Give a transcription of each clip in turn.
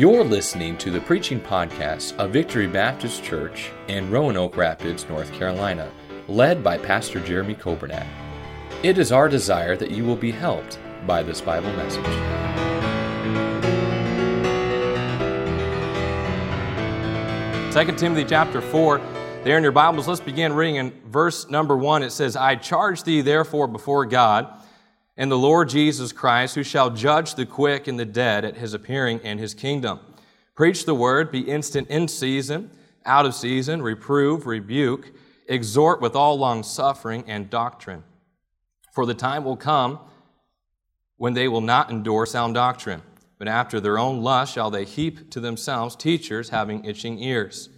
You're listening to the preaching podcast of Victory Baptist Church in Roanoke Rapids, North Carolina, led by Pastor Jeremy Coburnack. It is our desire that you will be helped by this Bible message. 2 Timothy chapter 4, there in your Bibles, let's begin reading in verse number 1. It says, I charge thee therefore before God and the Lord Jesus Christ, who shall judge the quick and the dead at his appearing and his kingdom. Preach the word, be instant in season, out of season, reprove, rebuke, exhort with all long suffering and doctrine. For the time will come when they will not endure sound doctrine, but after their own lust shall they heap to themselves teachers having itching ears.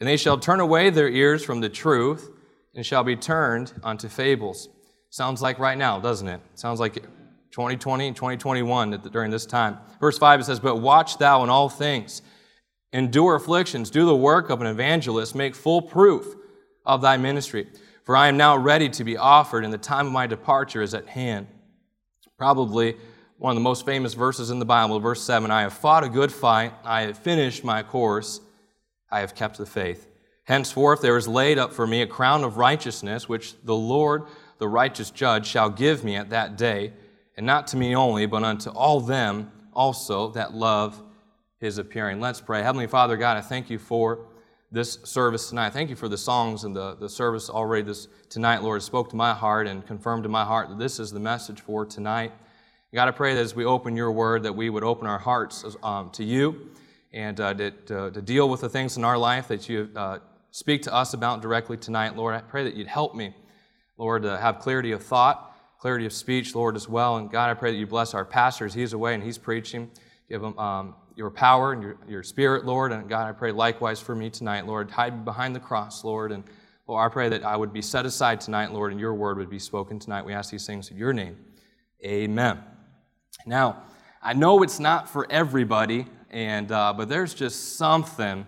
And they shall turn away their ears from the truth and shall be turned unto fables. Sounds like right now, doesn't it? Sounds like 2020 and 2021 during this time. Verse 5 it says, But watch thou in all things, endure afflictions, do the work of an evangelist, make full proof of thy ministry. For I am now ready to be offered, and the time of my departure is at hand. Probably one of the most famous verses in the Bible, verse 7 I have fought a good fight, I have finished my course, I have kept the faith. Henceforth there is laid up for me a crown of righteousness, which the Lord, the righteous judge, shall give me at that day and not to me only, but unto all them also that love his appearing. Let's pray. Heavenly Father, God, I thank you for this service tonight. Thank you for the songs and the, the service already this tonight, Lord. Spoke to my heart and confirmed to my heart that this is the message for tonight. God, I pray that as we open your word, that we would open our hearts um, to you and uh, to, to, to, deal with the things in our life that you uh, speak to us about directly tonight. Lord, I pray that you'd help me, Lord, to have clarity of thought clarity of speech, Lord, as well. And God, I pray that you bless our pastors. He's away and he's preaching. Give him um, your power and your, your spirit, Lord. And God, I pray likewise for me tonight, Lord. Hide me behind the cross, Lord. And Lord, I pray that I would be set aside tonight, Lord, and your word would be spoken tonight. We ask these things in your name. Amen. Now, I know it's not for everybody, and uh, but there's just something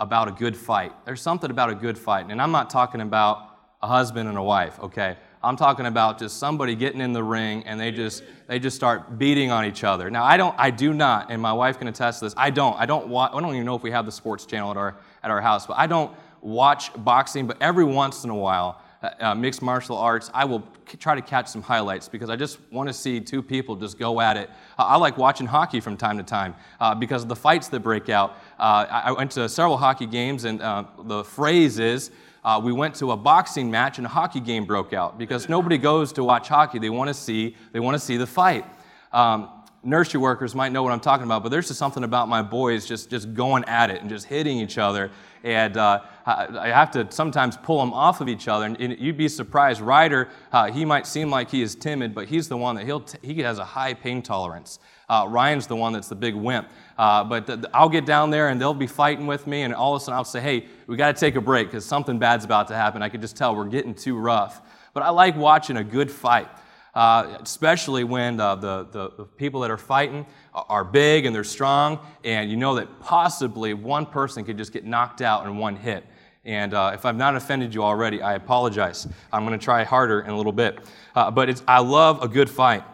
about a good fight. There's something about a good fight. And I'm not talking about a husband and a wife, okay? I'm talking about just somebody getting in the ring and they just they just start beating on each other. Now I don't I do not, and my wife can attest to this. I don't I don't watch, I don't even know if we have the sports channel at our at our house, but I don't watch boxing. But every once in a while, uh, uh mixed martial arts, I will c- try to catch some highlights because I just want to see two people just go at it. Uh, I like watching hockey from time to time uh, because of the fights that break out. Uh, I, I, went to several hockey games, and uh, the phrase is uh, we went to a boxing match and a hockey game broke out because nobody goes to watch hockey. They want to see, they want to see the fight. Um, nursery workers might know what I'm talking about, but there's just something about my boys just, just going at it and just hitting each other. And uh, I have to sometimes pull them off of each other. And you'd be surprised. Ryder, uh, he might seem like he is timid, but he's the one that he'll t- he has a high pain tolerance. Uh, Ryan's the one that's the big wimp. Uh, but I'll get down there and they'll be fighting with me, and all of a sudden I'll say, hey, we got to take a break because something bad's about to happen. I could just tell we're getting too rough. But I like watching a good fight. Uh, especially when the, the, the, people that are fighting are big and they're strong, and you know that possibly one person could just get knocked out in one hit. And uh, if I've not offended you already, I apologize. I'm going to try harder in a little bit. Uh, but I love a good fight.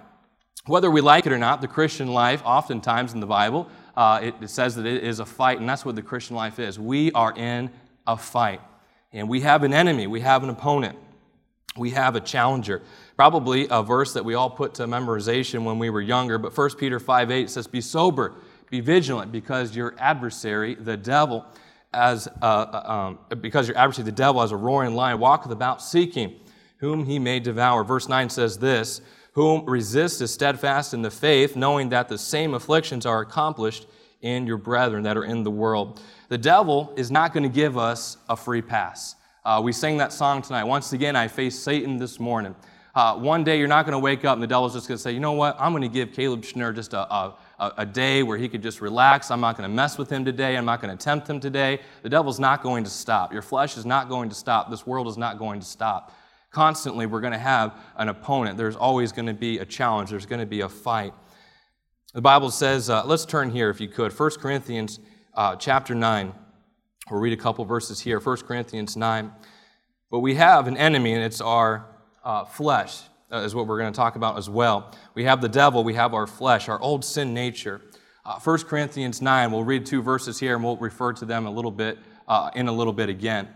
Whether we like it or not, the Christian life, oftentimes in the Bible, uh, it, it says that it is a fight, and that's what the Christian life is. We are in a fight, and we have an enemy, we have an opponent, we have a challenger. Probably a verse that we all put to memorization when we were younger, but 1 Peter 5 8 says, Be sober, be vigilant, because your adversary, the devil, as uh, uh um, because your adversary, the devil, as a roaring lion, walketh about seeking whom he may devour. Verse 9 says this whom resist is steadfast in the faith, knowing that the same afflictions are accomplished in your brethren that are in the world. The devil is not going to give us a free pass. Uh, we sang that song tonight. Once again, I faced Satan this morning. Uh, one day you're not going to wake up and the devil's just going to say, you know what, I'm going to give Caleb Schnurr just a, a, a day where he could just relax. I'm not going to mess with him today. I'm not going to tempt him today. The devil's not going to stop. Your flesh is not going to stop. This world is not going to stop. Constantly, we're going to have an opponent. There's always going to be a challenge, there's going to be a fight. The Bible says, uh, let's turn here if you could. 1 Corinthians uh, chapter 9. We'll read a couple verses here. 1 Corinthians 9. But we have an enemy, and it's our uh, flesh, uh, is what we're going to talk about as well. We have the devil, we have our flesh, our old sin nature. Uh, 1 Corinthians 9, we'll read two verses here and we'll refer to them a little bit uh, in a little bit again.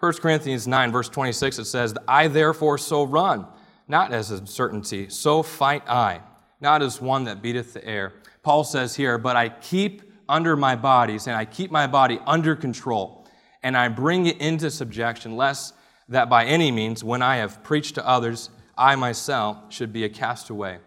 1 Corinthians 9, verse 26, it says, I therefore so run, not as a certainty, so fight I, not as one that beateth the air. Paul says here, but I keep under my bodies, and I keep my body under control, and I bring it into subjection, lest that by any means, when I have preached to others, I myself should be a castaway.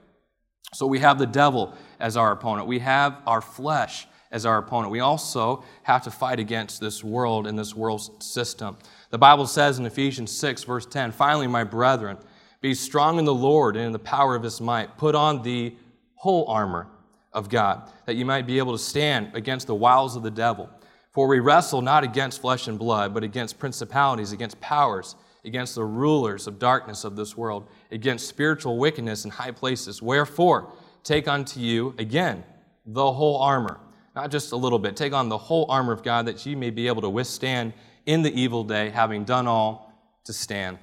So we have the devil as our opponent. We have our flesh as our opponent. We also have to fight against this world and this world's system. The Bible says in Ephesians 6, verse 10, Finally, my brethren, be strong in the Lord and in the power of his might. Put on the whole armor of God, that you might be able to stand against the wiles of the devil. For we wrestle not against flesh and blood, but against principalities, against powers, against the rulers of darkness of this world, against spiritual wickedness in high places. Wherefore, take unto you again the whole armor, not just a little bit. Take on the whole armor of God that ye may be able to withstand in the evil day, having done all to stand.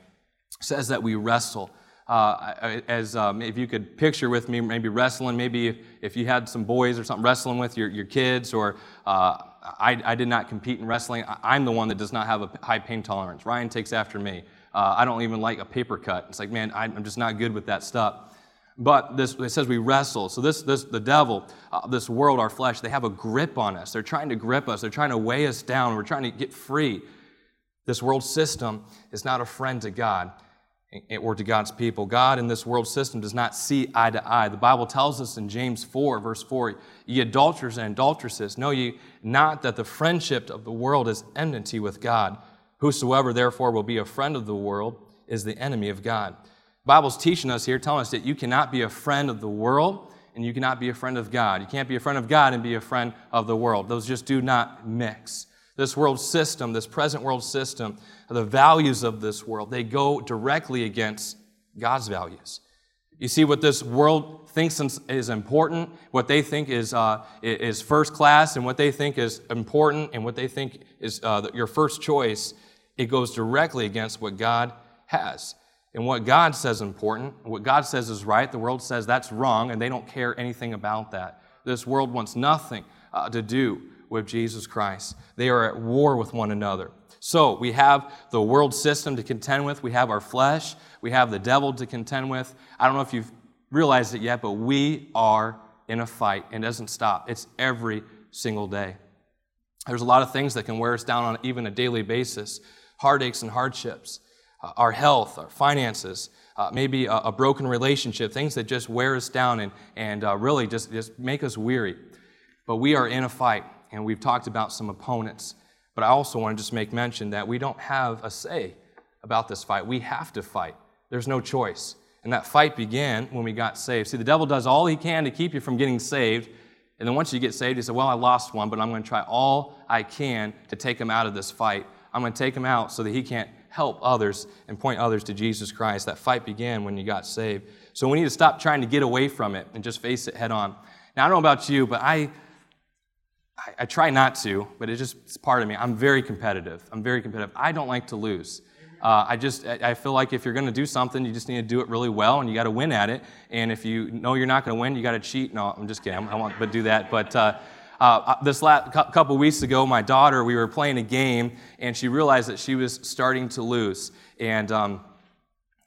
It says that we wrestle. Uh, as um, if you could picture with me, maybe wrestling, maybe if, you had some boys or something wrestling with your, your kids, or uh, I, I, did not compete in wrestling. I, am the one that does not have a high pain tolerance. Ryan takes after me. Uh, I don't even like a paper cut. It's like, man, I'm just not good with that stuff. But this, it says we wrestle. So this, this the devil, uh, this world, our flesh, they have a grip on us. They're trying to grip us. They're trying to weigh us down. We're trying to get free. This world system is not a friend to God or to God's people. God in this world system does not see eye to eye. The Bible tells us in James 4, verse 4, ye adulterers and adulteresses, know ye not that the friendship of the world is enmity with God. Whosoever therefore will be a friend of the world is the enemy of God. Bible's teaching us here, telling us that you cannot be a friend of the world and you cannot be a friend of God. You can't be a friend of God and be a friend of the world. Those just do not mix. This world system, this present world system, the values of this world, they go directly against God's values. You see, what this world thinks is important, what they think is, uh, is first class, and what they think is important, and what they think is uh, your first choice, it goes directly against what God has and what God says is important, what God says is right, the world says that's wrong, and they don't care anything about that. This world wants nothing uh, to do with Jesus Christ. They are at war with one another. So we have the world system to contend with, we have our flesh, we have the devil to contend with. I don't know if you've realized it yet, but we are in a fight. And it doesn't stop, it's every single day. There's a lot of things that can wear us down on even a daily basis heartaches and hardships uh, our health, our finances, uh, maybe a, a, broken relationship, things that just wear us down and, and uh, really just, just make us weary. But we are in a fight, and we've talked about some opponents. But I also want to just make mention that we don't have a say about this fight. We have to fight, there's no choice. And that fight began when we got saved. See, the devil does all he can to keep you from getting saved. And then once you get saved, he said, Well, I lost one, but I'm going to try all I can to take him out of this fight. I'm going to take him out so that he can't help others and point others to Jesus Christ. That fight began when you got saved. So we need to stop trying to get away from it and just face it head on. Now, I don't know about you, but I, I, I try not to, but it just, it's part of me. I'm very competitive. I'm very competitive. I don't like to lose. Uh, I just I feel like if you're going to do something, you just need to do it really well, and you got to win at it. And if you know you're not going to win, you got to cheat. No, I'm just kidding. I won't but do that. But uh, uh, uh, this last couple weeks ago, my daughter, we were playing a game, and she realized that she was starting to lose. And um,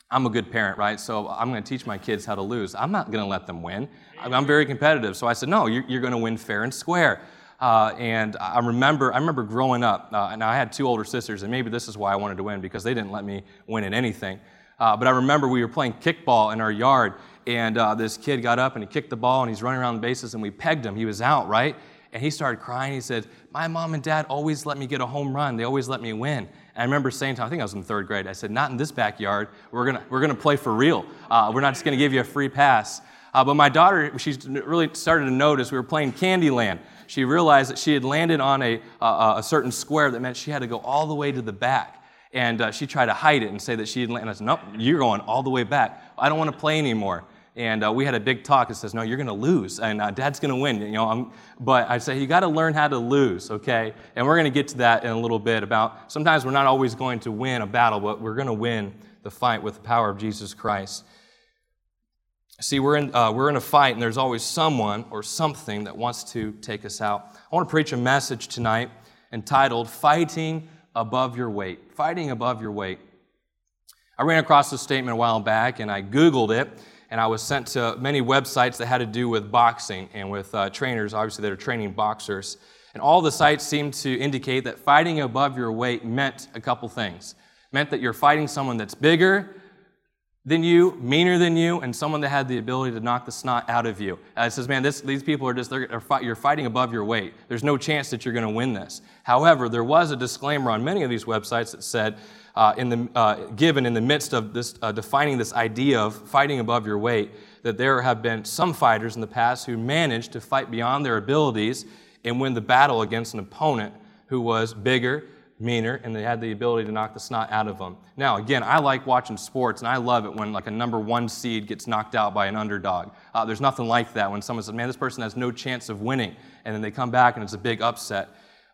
I'm a good parent, right? So I'm going to teach my kids how to lose. I'm not going to let them win. I'm very competitive. So I said, no, you're, you're going to win fair and square. Uh, and I remember, I remember growing up, uh, and I had two older sisters, and maybe this is why I wanted to win because they didn't let me win in anything. Uh, but I remember we were playing kickball in our yard, and uh, this kid got up and he kicked the ball, and he's running around the bases, and we pegged him. He was out, right? And he started crying. He said, My mom and dad always let me get a home run. They always let me win. And I remember saying to him, I think I was in third grade, I said, Not in this backyard. We're going we're gonna play for real. Uh, we're not just going to give you a free pass. Uh, but my daughter, she really started to notice we were playing Candyland. She realized that she had landed on a, a, certain square that meant she had to go all the way to the back. And uh, she tried to hide it and say that she had landed. I said, Nope, you're going all the way back. I don't want to play anymore. And uh, we had a big talk. It says, "No, you're going to lose, and uh, Dad's going to win." You know, I'm, but I say you got to learn how to lose, okay? And we're going to get to that in a little bit. About sometimes we're not always going to win a battle, but we're going to win the fight with the power of Jesus Christ. See, we're in, uh, we're in a fight, and there's always someone or something that wants to take us out. I want to preach a message tonight entitled Fighting Above Your Weight. Fighting Above Your Weight. I ran across this statement a while back, and I Googled it, and I was sent to many websites that had to do with boxing and with uh, trainers, obviously, that are training boxers. And all the sites seemed to indicate that fighting above your weight meant a couple things. It meant that you're fighting someone that's bigger, than you, meaner than you, and someone that had the ability to knock the snot out of you. It says, man, this, these people are just, they're, they're you're fighting above your weight. There's no chance that you're going to win this. However, there was a disclaimer on many of these websites that said, uh, in the, uh, given in the midst of this, uh, defining this idea of fighting above your weight, that there have been some fighters in the past who managed to fight beyond their abilities and win the battle against an opponent who was bigger, meaner and they had the ability to knock the snot out of them. Now, again, I like watching sports and I love it when like a number one seed gets knocked out by an underdog. Uh, there's nothing like that when someone says, man, this person has no chance of winning, and then they come back and it's a big upset.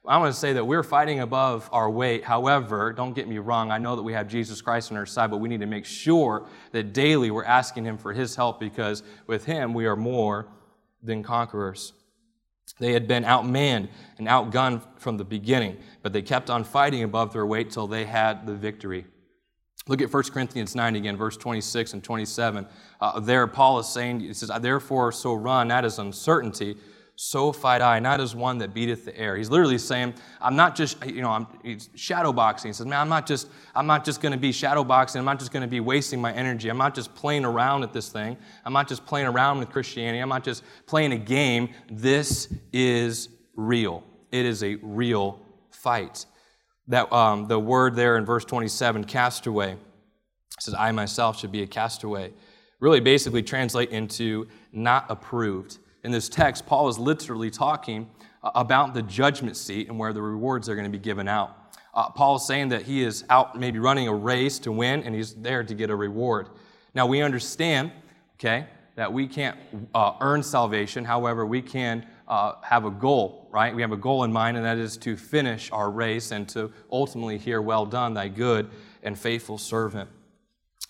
I want to say that we're fighting above our weight. However, don't get me wrong, I know that we have Jesus Christ on our side, but we need to make sure that daily we're asking Him for His help because with Him we are more than conquerors. They had been outmanned and outgunned from the beginning, but they kept on fighting above their weight till they had the victory. Look at 1 Corinthians 9 again, verse 26 and 27. Uh, there, Paul is saying, he says, Therefore, so run, that is uncertainty, so fight I, not as one that beateth the air. He's literally saying, I'm not just, you know, I'm he's shadow boxing. He says, man, I'm not just, I'm not just going to be shadow boxing. I'm not just going to be wasting my energy. I'm not just playing around at this thing. I'm not just playing around with Christianity. I'm not just playing a game. This is real. It is a real fight. That um, the word there in verse 27, castaway, says, I myself should be a castaway. Really basically translate into not approved in this text, Paul is literally talking uh, about the judgment seat and where the rewards are going to be given out. Uh, Paul is saying that he is out maybe running a race to win and he's there to get a reward. Now, we understand, okay, that we can't uh, earn salvation. However, we can uh, have a goal, right? We have a goal in mind, and that is to finish our race and to ultimately hear, Well done, thy good and faithful servant.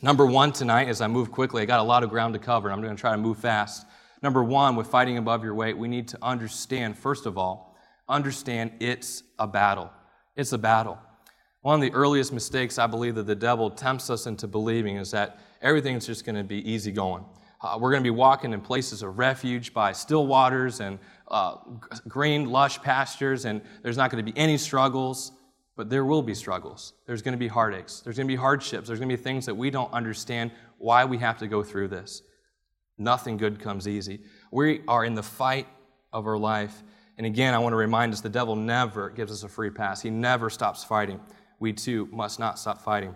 Number one tonight, as I move quickly, I got a lot of ground to cover. I'm going to try to move fast. Number one, with fighting above your weight, we need to understand, first of all, understand it's a battle. It's a battle. One of the earliest mistakes I believe that the devil tempts us into believing is that everything's just going to be easy going. Uh, we're going to be walking in places of refuge by still waters and uh, green, lush pastures, and there's not going to be any struggles, but there will be struggles. There's going to be heartaches. There's going to be hardships. There's going to be things that we don't understand why we have to go through this. Nothing good comes easy. We are in the fight of our life. And again, I want to remind us the devil never gives us a free pass, he never stops fighting. We too must not stop fighting.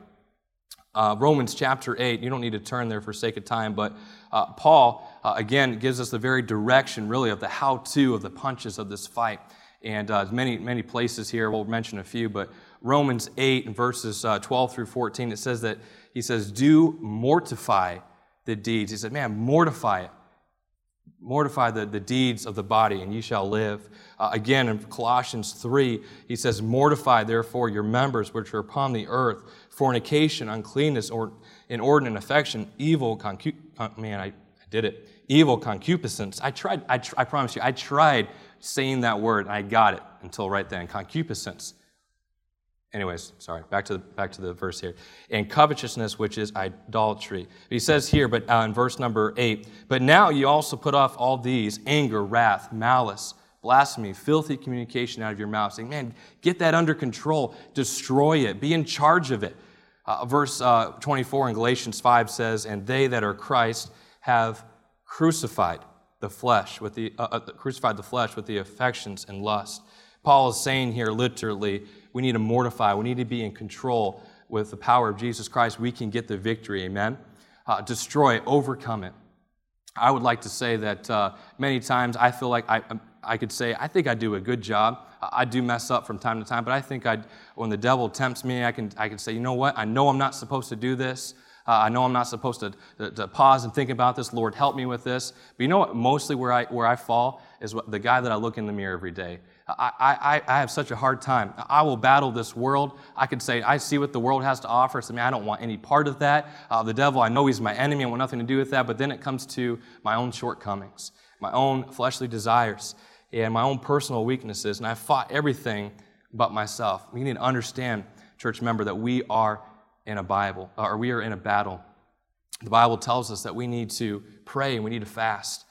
Uh, Romans chapter 8, you don't need to turn there for sake of time, but uh, Paul, uh, again, gives us the very direction, really, of the how to of the punches of this fight. And uh, many, many places here, we'll mention a few, but Romans 8, verses uh, 12 through 14, it says that he says, Do mortify the deeds. He said, Man, mortify it. Mortify the, the deeds of the body, and ye shall live. Uh, again, in Colossians 3, he says, Mortify therefore your members which are upon the earth fornication, uncleanness, or inordinate affection, evil, concu- con- man, I, I, did it. Evil concupiscence. I tried, I, tr- I promise you, I tried saying that word, and I got it until right then. Concupiscence. Anyways, sorry, back to the, back to the verse here. And covetousness, which is idolatry. He says here, but uh, in verse number eight, but now you also put off all these anger, wrath, malice, blasphemy, filthy communication out of your mouth, saying, man, get that under control, destroy it, be in charge of it. Uh, verse uh, 24 in Galatians 5 says, and they that are Christ have crucified the flesh with the uh, uh, crucified the flesh with the affections and lust. Paul is saying here literally we need to mortify. We need to be in control with the power of Jesus Christ. We can get the victory. Amen. Uh, destroy overcome it. I would like to say that uh, many times I feel like I, I could say, I think I do a good job. I do mess up from time to time, but I think I, when the devil tempts me, I can, I can say, you know what? I know I'm not supposed to do this. Uh, I know I'm not supposed to, to, to, pause and think about this. Lord, help me with this. But you know what? Mostly where I, where I fall is what, the guy that I look in the mirror every day. I, I, I have such a hard time. I will battle this world. I could say, I see what the world has to offer. So, I mean, I don't want any part of that. Uh, the devil, I know he's my enemy. I want nothing to do with that. But then it comes to my own shortcomings, my own fleshly desires, and my own personal weaknesses. And I fought everything but myself. We need to understand, church member, that we are in a Bible, or we are in a battle. The Bible tells us that we need to pray and we need to fast.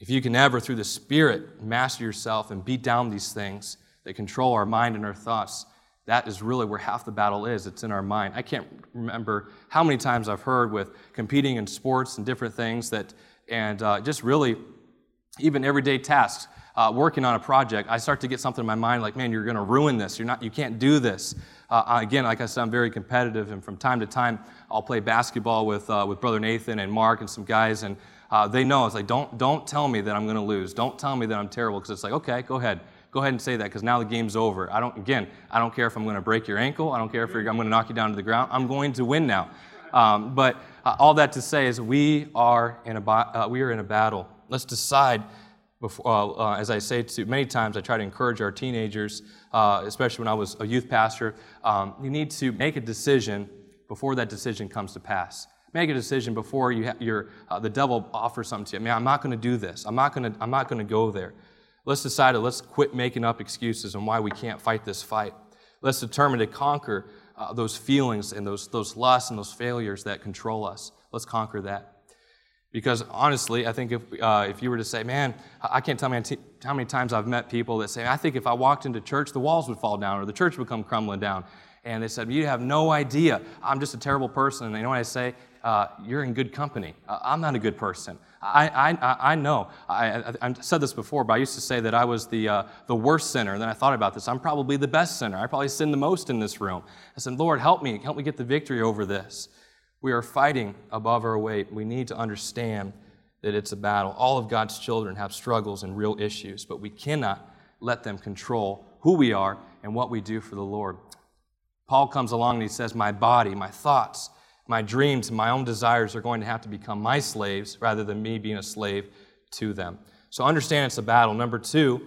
If you can ever, through the Spirit, master yourself and beat down these things that control our mind and our thoughts, that is really where half the battle is. It's in our mind. I can't remember how many times I've heard with competing in sports and different things that, and uh, just really even everyday tasks. Uh, working on a project, I start to get something in my mind like, man, you're going to ruin this. You're not, you can't do this. Uh, again, like I said, I'm very competitive, and from time to time, I'll play basketball with, uh, with Brother Nathan and Mark and some guys, and uh, they know it's like, don't, don't tell me that I'm going to lose. Don't tell me that I'm terrible because it's like, okay, go ahead. Go ahead and say that because now the game's over. I don't, again, I don't care if I'm going to break your ankle. I don't care if I'm going to knock you down to the ground. I'm going to win now. Um, but uh, all that to say is we are in a, uh, we are in a battle. Let's decide before, uh, uh, as I say to many times, I try to encourage our teenagers, uh, especially when I was a youth pastor, um, you need to make a decision before that decision comes to pass. Make a decision before you ha- uh, the devil offers something to you. I mean, I'm not going to do this. I'm not going to. I'm not going to go there. Let's decide. It, let's quit making up excuses on why we can't fight this fight. Let's determine to conquer uh, those feelings and those those lusts and those failures that control us. Let's conquer that. Because honestly, I think if, uh, if you were to say, man, I can't tell me how many times I've met people that say, I think if I walked into church, the walls would fall down or the church would come crumbling down. And they said, You have no idea. I'm just a terrible person. And you know what I say? uh, you're in good company. Uh, I'm not a good person. I, I, I know. I, I, said this before, but I used to say that I was the, uh, the worst sinner. And then I thought about this. I'm probably the best sinner. I probably sin the most in this room. I said, Lord, help me. Help me get the victory over this. We are fighting above our weight. We need to understand that it's a battle. All of God's children have struggles and real issues, but we cannot let them control who we are and what we do for the Lord. Paul comes along and he says, My body, my thoughts, my dreams my own desires are going to have to become my slaves rather than me being a slave to them. So understand it's a battle. Number two,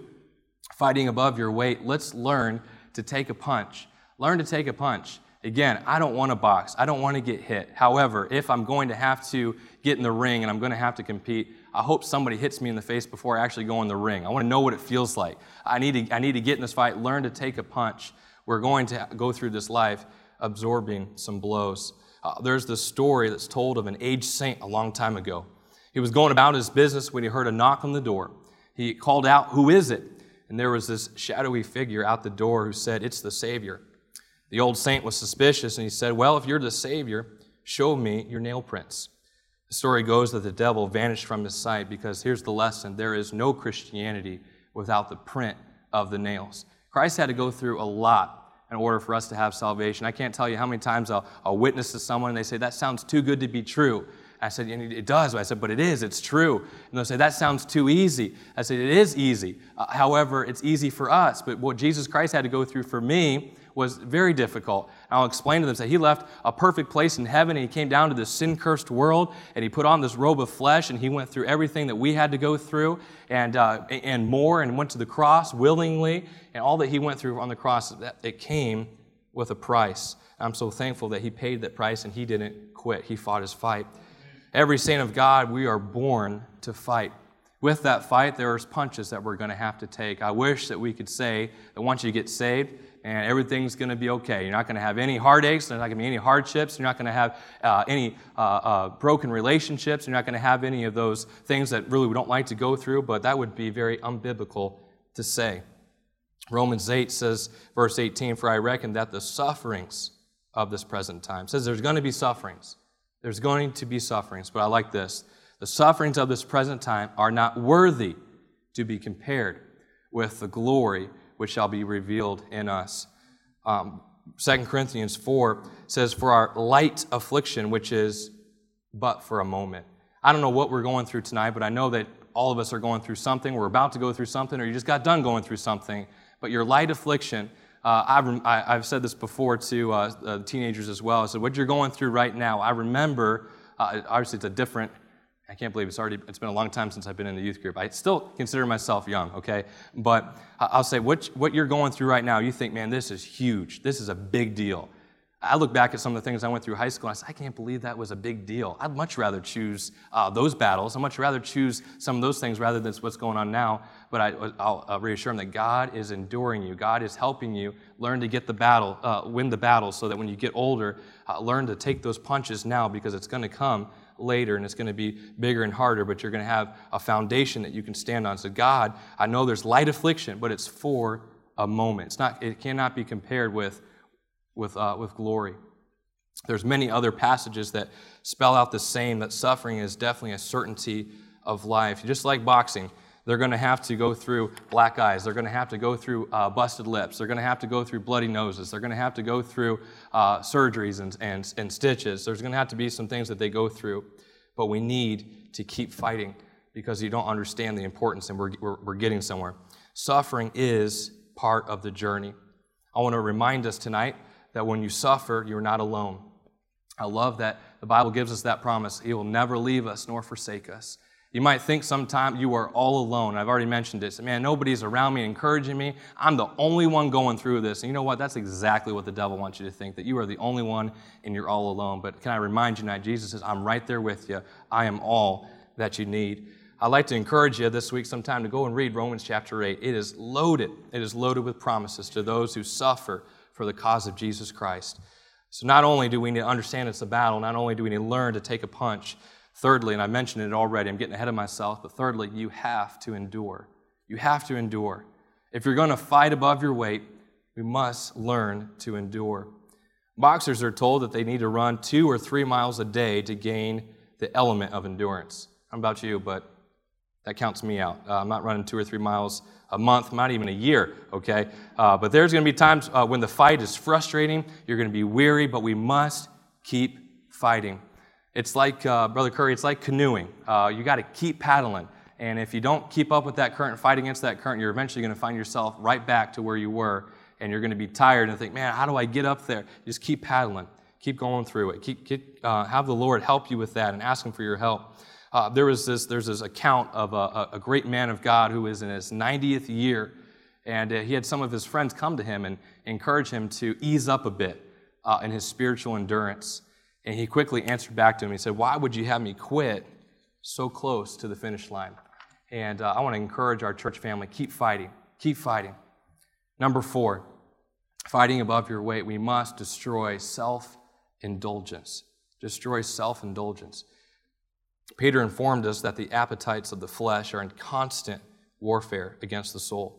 fighting above your weight. Let's learn to take a punch. Learn to take a punch. Again, I don't want to box. I don't want to get hit. However, if I'm going to have to get in the ring and I'm going to have to compete, I hope somebody hits me in the face before I actually go in the ring. I want to know what it feels like. I need to, I need to get in this fight, learn to take a punch. We're going to go through this life absorbing some blows. Uh, there's this story that's told of an aged saint a long time ago. He was going about his business when he heard a knock on the door. He called out, Who is it? And there was this shadowy figure out the door who said, It's the Savior. The old saint was suspicious and he said, Well, if you're the Savior, show me your nail prints. The story goes that the devil vanished from his sight because here's the lesson there is no Christianity without the print of the nails. Christ had to go through a lot in order for us to have salvation. I can't tell you how many times I'll, I'll witness to someone and they say, That sounds too good to be true. I said, It does. I said, But it is. It's true. And they'll say, That sounds too easy. I said, It is easy. Uh, however, it's easy for us. But what Jesus Christ had to go through for me was very difficult. I'll explain to them that he left a perfect place in heaven and he came down to this sin cursed world and he put on this robe of flesh and he went through everything that we had to go through and, uh, and more and went to the cross willingly. And all that he went through on the cross, it came with a price. I'm so thankful that he paid that price and he didn't quit. He fought his fight. Every saint of God, we are born to fight. With that fight, there's punches that we're going to have to take. I wish that we could say that once you get saved, and everything's going to be okay. You're not going to have any heartaches. There's not going to be any hardships. You're not going to have uh, any uh, uh, broken relationships. You're not going to have any of those things that really we don't like to go through, but that would be very unbiblical to say. Romans 8 says, verse 18, For I reckon that the sufferings of this present time says there's going to be sufferings. There's going to be sufferings, but I like this. The sufferings of this present time are not worthy to be compared with the glory which shall be revealed in us. Um, 2 Corinthians 4 says, For our light affliction, which is but for a moment. I don't know what we're going through tonight, but I know that all of us are going through something. We're about to go through something, or you just got done going through something. But your light affliction, uh, I've, I, have said this before to uh, uh, teenagers as well. I said, What you're going through right now, I remember, uh, obviously it's a different I can't believe it's already, it's been a long time since I've been in the youth group. I still consider myself young, okay? But I'll say what, what you're going through right now, you think, man, this is huge. This is a big deal. I look back at some of the things I went through high school and I said, I can't believe that was a big deal. I'd much rather choose uh, those battles. I'd much rather choose some of those things rather than what's going on now. But I, will reassure them that God is enduring you. God is helping you learn to get the battle, uh, win the battle, so that when you get older, uh, learn to take those punches now because it's going to come later and it's going to be bigger and harder, but you're going to have a foundation that you can stand on. So, God, I know there's light affliction, but it's for a moment. It's not, it cannot be compared with with, uh, with glory. There's many other passages that spell out the same, that suffering is definitely a certainty of life. Just like boxing, they're going to have to go through black eyes. They're going to have to go through uh, busted lips. They're going to have to go through bloody noses. They're going to have to go through uh, surgeries and, and, and stitches. There's going to have to be some things that they go through. But we need to keep fighting because you don't understand the importance and we're, we're, we're getting somewhere. Suffering is part of the journey. I want to remind us tonight that when you suffer, you're not alone. I love that the Bible gives us that promise. He will never leave us nor forsake us. You might think sometime you are all alone. I've already mentioned this. Man, nobody's around me encouraging me. I'm the only one going through this. And you know what? That's exactly what the devil wants you to think that you are the only one and you're all alone. But can I remind you tonight, Jesus says, I'm right there with you. I am all that you need. I'd like to encourage you this week sometime to go and read Romans chapter 8. It is loaded. It is loaded with promises to those who suffer for the cause of Jesus Christ. So, not only do we need to understand it's a battle, not only do we need to learn to take a punch, thirdly, and I mentioned it already, I'm getting ahead of myself, but thirdly, you have to endure. You have to endure. If you're going to fight above your weight, we must learn to endure. Boxers are told that they need to run two or three miles a day to gain the element of endurance. I don't about you, but that counts me out. Uh, I'm not running two or three miles a month, not even a year, okay? Uh, but there's going to be times uh, when the fight is frustrating, you're going to be weary, but we must keep fighting. It's like, uh, Brother Curry, it's like canoeing. Uh, you got to keep paddling. And if you don't keep up with that current, fight against that current, you're eventually going to find yourself right back to where you were. And you're going to be tired and think, man, how do I get up there? Just keep paddling. Keep going through it. Keep, keep uh, have the Lord help you with that and ask Him for your help. Uh, there was this, there's this account of a, a, great man of God who was in his 90th year, and uh, he had some of his friends come to him and encourage him to ease up a bit uh, in his spiritual endurance. And he quickly answered back to him. He said, Why would you have me quit so close to the finish line? And uh, I want to encourage our church family keep fighting, keep fighting. Number four, fighting above your weight, we must destroy self indulgence. Destroy self indulgence. Peter informed us that the appetites of the flesh are in constant warfare against the soul.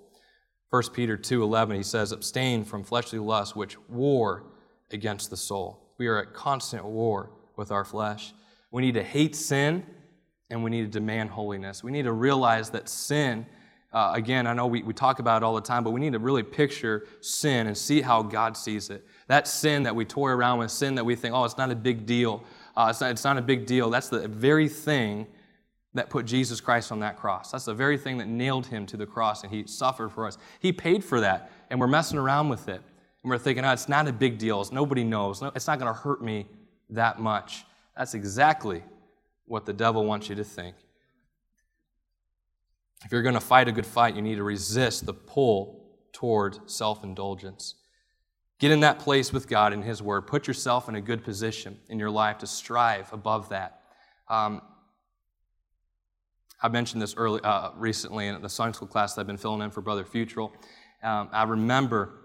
1 Peter 2:11 he says abstain from fleshly lusts which war against the soul. We are at constant war with our flesh. We need to hate sin and we need to demand holiness. We need to realize that sin uh, again, I know we, we talk about it all the time, but we need to really picture sin and see how God sees it. That sin that we toy around with, sin that we think, oh, it's not a big deal. Uh, it's, not, it's not a big deal. That's the very thing that put Jesus Christ on that cross. That's the very thing that nailed him to the cross, and he suffered for us. He paid for that, and we're messing around with it. And we're thinking, oh, it's not a big deal. It's nobody knows. No, it's not going to hurt me that much. That's exactly what the devil wants you to think. If you're going to fight a good fight, you need to resist the pull toward self indulgence. Get in that place with God and His Word. Put yourself in a good position in your life to strive above that. Um, I mentioned this early, uh, recently in the Sunday school class that I've been filling in for Brother Futrell. Um, I remember,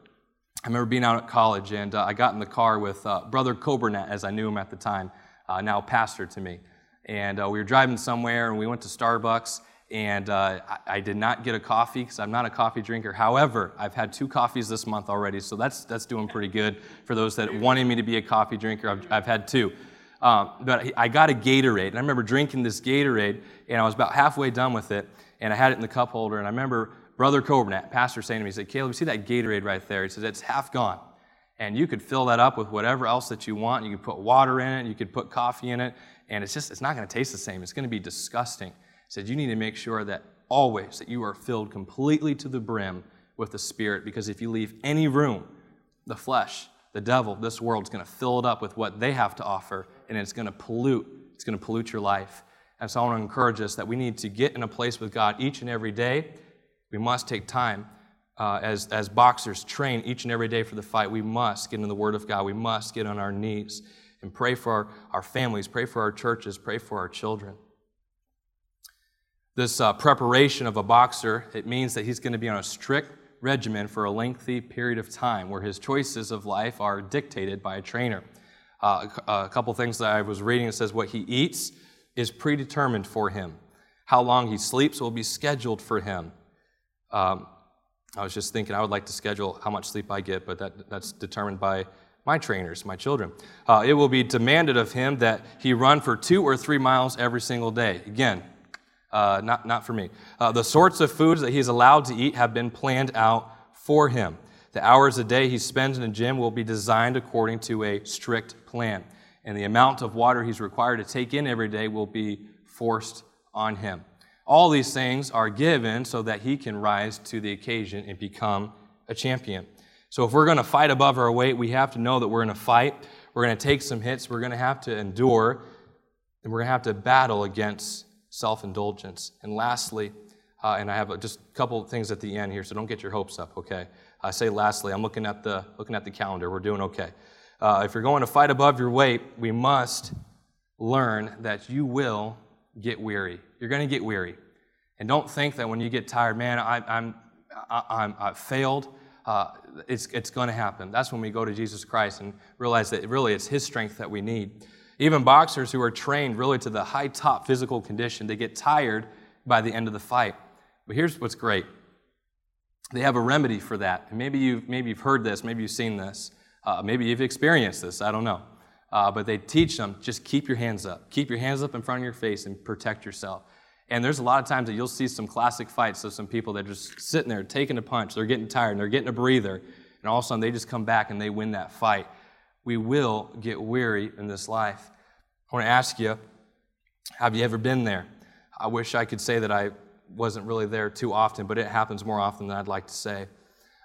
I remember being out at college and uh, I got in the car with uh, Brother Coburnett, as I knew him at the time, uh, now pastor to me. And uh, we were driving somewhere and we went to Starbucks and uh, I, I, did not get a coffee because I'm not a coffee drinker. However, I've had two coffees this month already, so that's that's doing pretty good for those that wanted me to be a coffee drinker. I've, I've had two, um, but I got a Gatorade, and I remember drinking this Gatorade, and I was about halfway done with it, and I had it in the cup holder, and I remember Brother Coburnett, pastor, saying to me, he said, "Caleb, you see that Gatorade right there?" He says, "It's half gone." And you could fill that up with whatever else that you want. You could put water in it, you could put coffee in it, and it's just, it's not going to taste the same. It's going to be disgusting He said you need to make sure that always that you are filled completely to the brim with the Spirit, because if you leave any room, the flesh, the devil, this world is going to fill it up with what they have to offer, and it's going to pollute. It's going to pollute your life. And so I want to encourage us that we need to get in a place with God each and every day. We must take time uh, as, as boxers train each and every day for the fight. We must get in the Word of God. We must get on our knees and pray for our, our families, pray for our churches, pray for our children. This uh, preparation of a boxer, it means that he's going to be on a strict regimen for a lengthy period of time where his choices of life are dictated by a trainer. Uh, a couple things that I was reading it says what he eats is predetermined for him. How long he sleeps will be scheduled for him. Um, I was just thinking I would like to schedule how much sleep I get, but that, that's determined by my trainers, my children. Uh, it will be demanded of him that he run for two or three miles every single day. Again, uh, not, not for me. Uh, the sorts of foods that he's allowed to eat have been planned out for him. The hours a day he spends in the gym will be designed according to a strict plan. And the amount of water he's required to take in every day will be forced on him. All these things are given so that he can rise to the occasion and become a champion. So if we're going to fight above our weight, we have to know that we're in a fight. We're going to take some hits. We're going to have to endure. And we're going to have to battle against self indulgence. And lastly, uh, and I have just a couple of things at the end here, so don't get your hopes up, okay? I say lastly, I'm looking at the, looking at the calendar. We're doing okay. Uh, if you're going to fight above your weight, we must learn that you will get weary. You're going to get weary. And don't think that when you get tired, man, I, I'm, I, I'm, I failed. Uh, it's, it's going to happen. That's when we go to Jesus Christ and realize that really it's His strength that we need. Even boxers who are trained really to the high top physical condition, they get tired by the end of the fight. But here's what's great they have a remedy for that. And maybe you've, maybe you've heard this, maybe you've seen this, uh, maybe you've experienced this, I don't know. Uh, but they teach them just keep your hands up. Keep your hands up in front of your face and protect yourself. And there's a lot of times that you'll see some classic fights of some people that are just sitting there taking a punch, they're getting tired, and they're getting a breather, and all of a sudden they just come back and they win that fight. We will get weary in this life. I want to ask you have you ever been there? I wish I could say that I wasn't really there too often, but it happens more often than I'd like to say.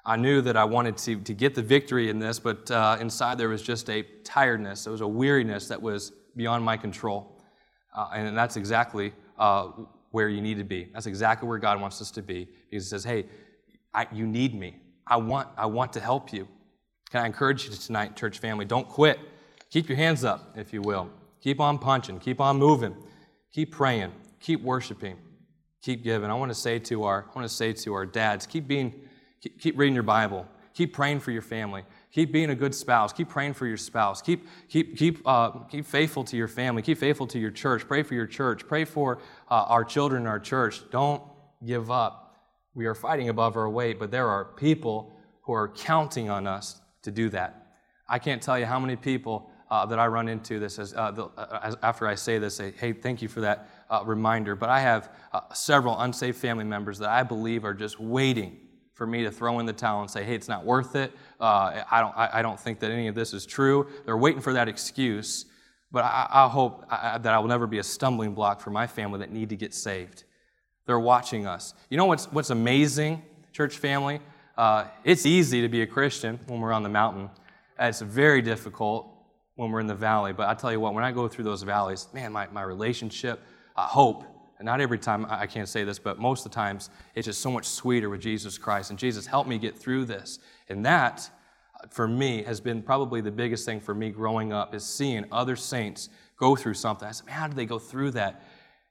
I knew that I wanted to, to get the victory in this, but uh, inside there was just a tiredness, there was a weariness that was beyond my control. Uh, and that's exactly uh, where you need to be. That's exactly where God wants us to be. He says, hey, I, you need me. I want, I want to help you. Can I encourage you tonight, church family? Don't quit. Keep your hands up, if you will. Keep on punching. Keep on moving. Keep praying. Keep worshiping. Keep giving. I want to say to our, I want to say to our dads, keep being, keep, reading your Bible. Keep praying for your family. Keep being a good spouse. Keep praying for your spouse. Keep, keep, keep, uh, keep faithful to your family. Keep faithful to your church. Pray for your church. Pray for uh, our children in our church. Don't give up. We are fighting above our weight, but there are people who are counting on us to do that. I can't tell you how many people uh, that I run into this as, uh, uh, as, after I say this, say, hey, thank you for that uh, reminder. But I have several unsafe family members that I believe are just waiting for me to throw in the towel and say, hey, it's not worth it. Uh, I, don't, I, I, don't think that any of this is true. They're waiting for that excuse. But I, I hope I, that I will never be a stumbling block for my family that need to get saved. They're watching us. You know what's, what's amazing, church family? it's easy to be a Christian when we're on the mountain. It's very difficult when we're in the valley. But I tell you what, when I go through those valleys, man, my, my relationship, I hope, not every time I can't say this, but most of the times it's just so much sweeter with Jesus Christ. And Jesus, help me get through this. And that, for me, has been probably the biggest thing for me growing up is seeing other saints go through something. I said, man, how did they go through that?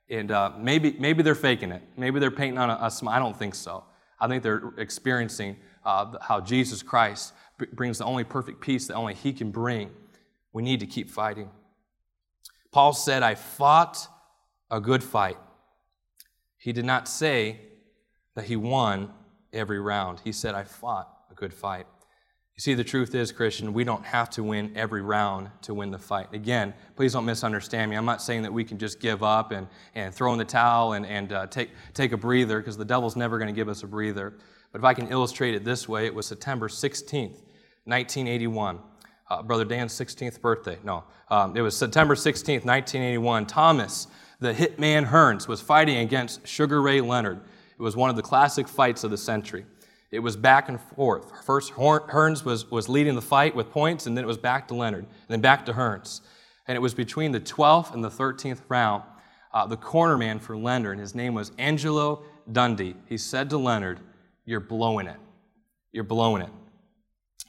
And uh, maybe, maybe they're faking it. Maybe they're painting on a, a smile. I don't think so. I think they're experiencing uh, how Jesus Christ brings the only perfect peace that only He can bring we need to keep fighting. Paul said, I fought a good fight. He did not say that he won every round. He said, I fought a good fight. You see, the truth is, Christian, we don't have to win every round to win the fight. Again, please don't misunderstand me. I'm not saying that we can just give up and, and throw in the towel and, and uh, take, take a breather, because the devil's never going to give us a breather. But if I can illustrate it this way, it was September 16th, 1981 uh, Brother Dan's 16th birthday. No, um, it was September 16th, 1981. Thomas, the hitman Hearns, was fighting against Sugar Ray Leonard. It was one of the classic fights of the century. It was back and forth. First, Hearns was, was leading the fight with points, and then it was back to Leonard, and then back to Hearns. And it was between the 12th and the 13th round. uh, the corner man for Leonard. And his name was Angelo Dundee. He said to Leonard, You're blowing it. You're blowing it.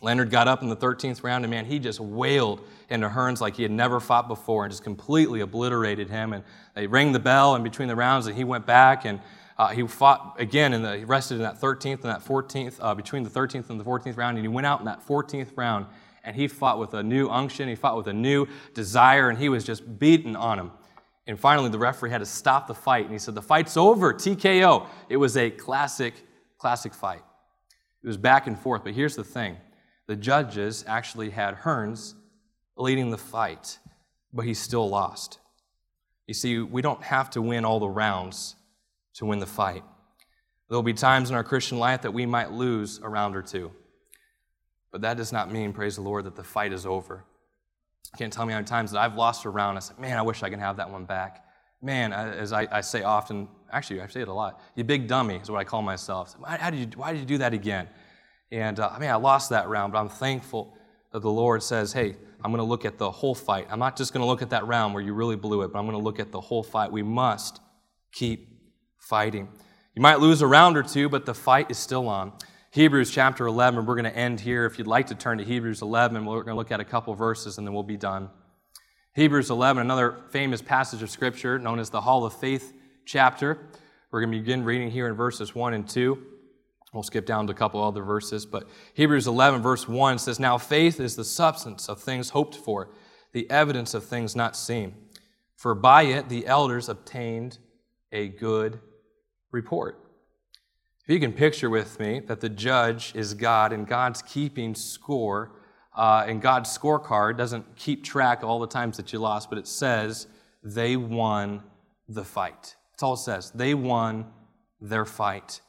Leonard got up in the 13th round, and man, he just wailed into Hearns like he had never fought before and just completely obliterated him. And they rang the bell in between the rounds, and he went back and uh, he fought again, and he rested in that 13th and that 14th, uh, between the 13th and the 14th round, and he went out in that 14th round, and he fought with a new unction, he fought with a new desire, and he was just beaten on him. And finally, the referee had to stop the fight, and he said, The fight's over, TKO. It was a classic, classic fight. It was back and forth, but here's the thing the judges actually had Hearns leading the fight, but he still lost. You see, we don't have to win all the rounds to win the fight. There will be times in our Christian life that we might lose a round or two. But that does not mean, praise the Lord, that the fight is over. I can't tell me how many times that I've lost a round. I said, man, I wish I can have that one back. Man, as I, I say often, actually, I say it a lot, you big dummy is what I call myself. Why, did, you, why did you do that again? And uh, I mean, I lost that round, but I'm thankful that the Lord says, hey, I'm going to look at the whole fight. I'm not just going to look at that round where you really blew it, but I'm going to look at the whole fight. We must keep fighting. You might lose a round or two, but the fight is still on. Hebrews chapter 11, we're going to end here. If you'd like to turn to Hebrews 11, we're going to look at a couple verses and then we'll be done. Hebrews 11, another famous passage of Scripture known as the Hall of Faith chapter. We're going to begin reading here in verses 1 and 2. We'll skip down to a couple other verses, but Hebrews 11, verse 1 says, Now faith is the substance of things hoped for, the evidence of things not seen. For by it the elders obtained a good report. If you can picture with me that the judge is God and God's keeping score, uh, and God's scorecard doesn't keep track of all the times that you lost, but it says they won the fight. That's all it says. They won their fight.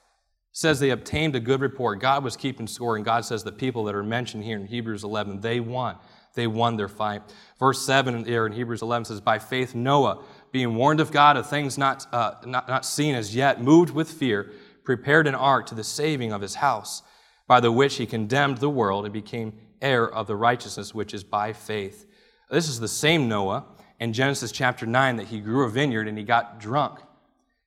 Says they obtained a good report. God was keeping score, and God says the people that are mentioned here in Hebrews 11, they won. They won their fight. Verse 7 here in Hebrews 11 says, By faith, Noah, being warned of God of things not, uh, not, not seen as yet, moved with fear, prepared an ark to the saving of his house, by the which he condemned the world and became heir of the righteousness which is by faith. This is the same Noah in Genesis chapter 9 that he grew a vineyard and he got drunk.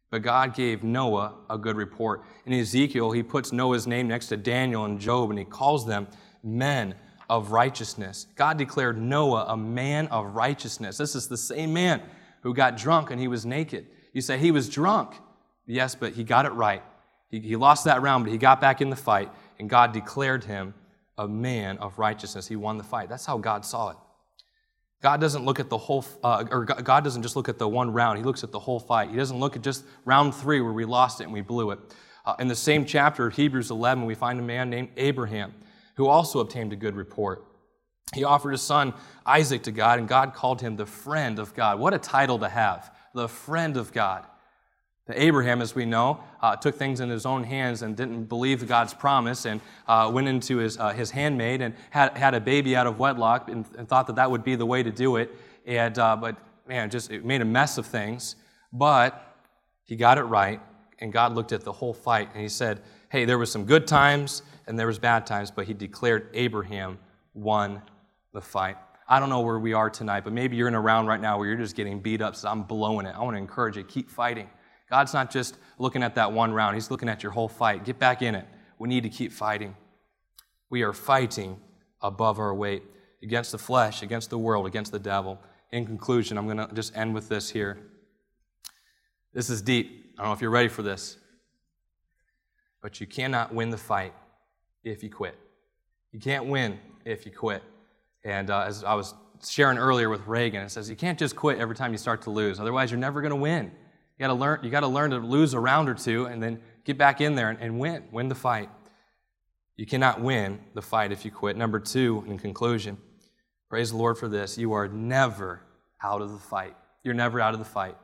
But God gave Noah a good report. In Ezekiel, he puts Noah's name next to Daniel and Job and he calls them men of righteousness. God declared Noah a man of righteousness. This is the same man who got drunk and he was naked. You say he was drunk. Yes, but he got it right. He, he lost that round, but he got back in the fight, and God declared him a man of righteousness. He won the fight. That's how God saw it. God doesn't look at the whole, uh, or God doesn't just look at the one round. He looks at the whole fight. He doesn't look at just round three where we lost it and we blew it. Uh, in the same chapter of Hebrews 11, we find a man named Abraham who also obtained a good report. He offered his son Isaac to God, and God called him the friend of God. What a title to have, the friend of God. Abraham, as we know, uh, took things in his own hands and didn't believe God's promise and uh, went into his, uh, his handmaid and had, had a baby out of wedlock and, and, thought that that would be the way to do it. And, uh, but man, just it made a mess of things. But he got it right, and God looked at the whole fight and he said, Hey, there was some good times and there was bad times, but he declared Abraham won the fight. I don't know where we are tonight, but maybe you're in a round right now where you're just getting beat up, so I'm blowing it. I want to encourage you, keep fighting. God's not just looking at that one round, He's looking at your whole fight. Get back in it. We need to keep fighting. We are fighting above our weight against the flesh, against the world, against the devil. In conclusion, I'm going to just end with this here. This is deep. I don't know if you're ready for this. But you cannot win the fight if you quit. You can't win if you quit. And uh, as I was sharing earlier with Reagan, it says you can't just quit every time you start to lose. Otherwise, you're never going to win. You got to learn. You got to learn to lose a round or two, and then get back in there and, and win. Win the fight. You cannot win the fight if you quit. Number two, in conclusion, praise the Lord for this. You are never out of the fight. You're never out of the fight.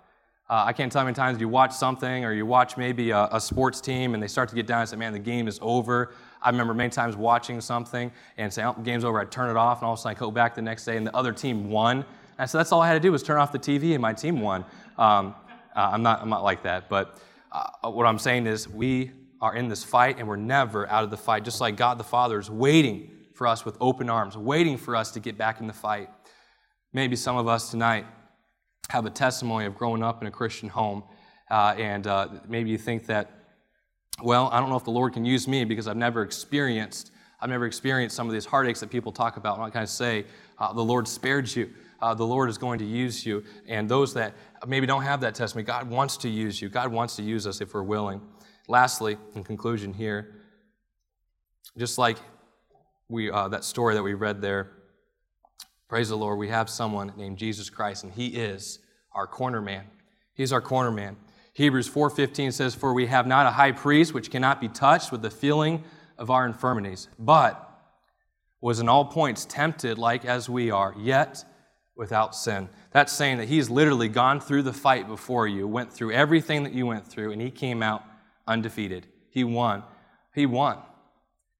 Uh, I can't tell how many times you watch something or you watch maybe a, a, sports team and they start to get down and say, man, the game is over. I remember many times watching something and say, oh, game's over. I'd turn it off and all of a sudden I go back the next day and the other team won. And so that's all I had to do was turn off the TV and my team won. Um, uh, I'm, not, I'm not like that. But uh, what I'm saying is we are in this fight and we're never out of the fight. Just like God the Father is waiting for us with open arms, waiting for us to get back in the fight. Maybe some of us tonight have a testimony of growing up in a Christian home, uh, and uh, maybe you think that, well, I don't know if the Lord can use me because I've never experienced, I've never experienced some of these heartaches that people talk about. And I kind of say, uh, the Lord spared you. Uh, the Lord is going to use you. And those that maybe don't have that testimony, God wants to use you. God wants to use us if we're willing. Lastly, in conclusion here, just like we, uh, that story that we read there, praise the Lord, we have someone named Jesus Christ, and He is our corner man. He's our corner man. Hebrews 4:15 says, "For we have not a high priest which cannot be touched with the feeling of our infirmities, but was in all points tempted like as we are, yet without sin." That's saying that he's literally gone through the fight before you, went through everything that you went through, and he came out undefeated. He won. He won.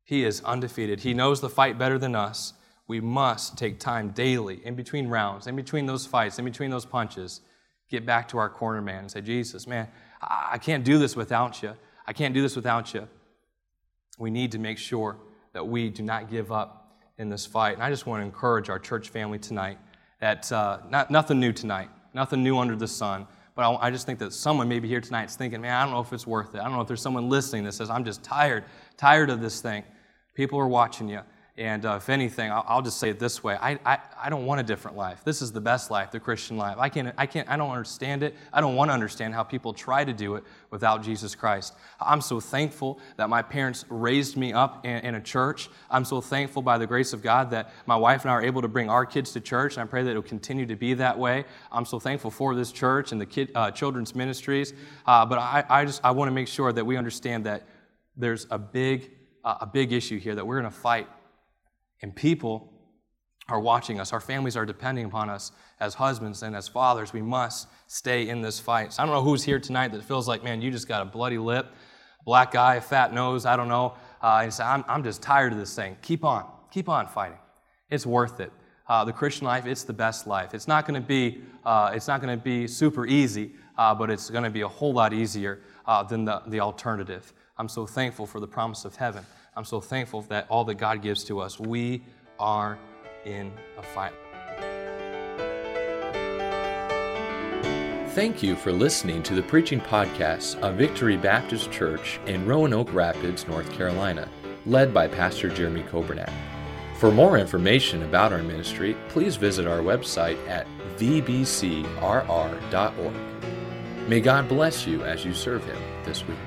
He is undefeated. He knows the fight better than us. We must take time daily, in between rounds, in between those fights, in between those punches, get back to our corner man and say, Jesus, man, I can't do this without you. I can't do this without you. We need to make sure that we do not give up in this fight. And I just want to encourage our church family tonight that uh, not, nothing new tonight, nothing new under the sun. But I, I just think that someone maybe here tonight is thinking, man, I don't know if it's worth it. I don't know if there's someone listening that says, I'm just tired, tired of this thing. People are watching you. And uh, if anything, I'll, I'll, just say it this way I, I, I don't want a different life. This is the best life, the Christian life. I, can't, I, can't, I don't understand it. I don't want to understand how people try to do it without Jesus Christ. I'm so thankful that my parents raised me up in, in a church. I'm so thankful by the grace of God that my wife and I are able to bring our kids to church, and I pray that it will continue to be that way. I'm so thankful for this church and the kid, uh, children's ministries. Uh, but I, I just I want to make sure that we understand that there's a big, uh, a big issue here that we're going to fight and people are watching us. Our families are depending upon us as husbands and as fathers. We must stay in this fight. So I don't know who's here tonight that feels like, man, you just got a bloody lip, black eye, fat nose, I don't know. Uh, and say, I'm, I'm just tired of this thing. Keep on. Keep on fighting. It's worth it. Uh, the Christian life, it's the best life. It's not going to be, uh, it's not going to be super easy, uh, but it's going to be a whole lot easier uh, than the, the alternative. I'm so thankful for the promise of heaven. I'm so thankful that all that God gives to us, we are in a fight. Thank you for listening to the preaching podcast of Victory Baptist Church in Roanoke Rapids, North Carolina, led by Pastor Jeremy Coburnack. For more information about our ministry, please visit our website at vbcrr.org. May God bless you as you serve Him this week.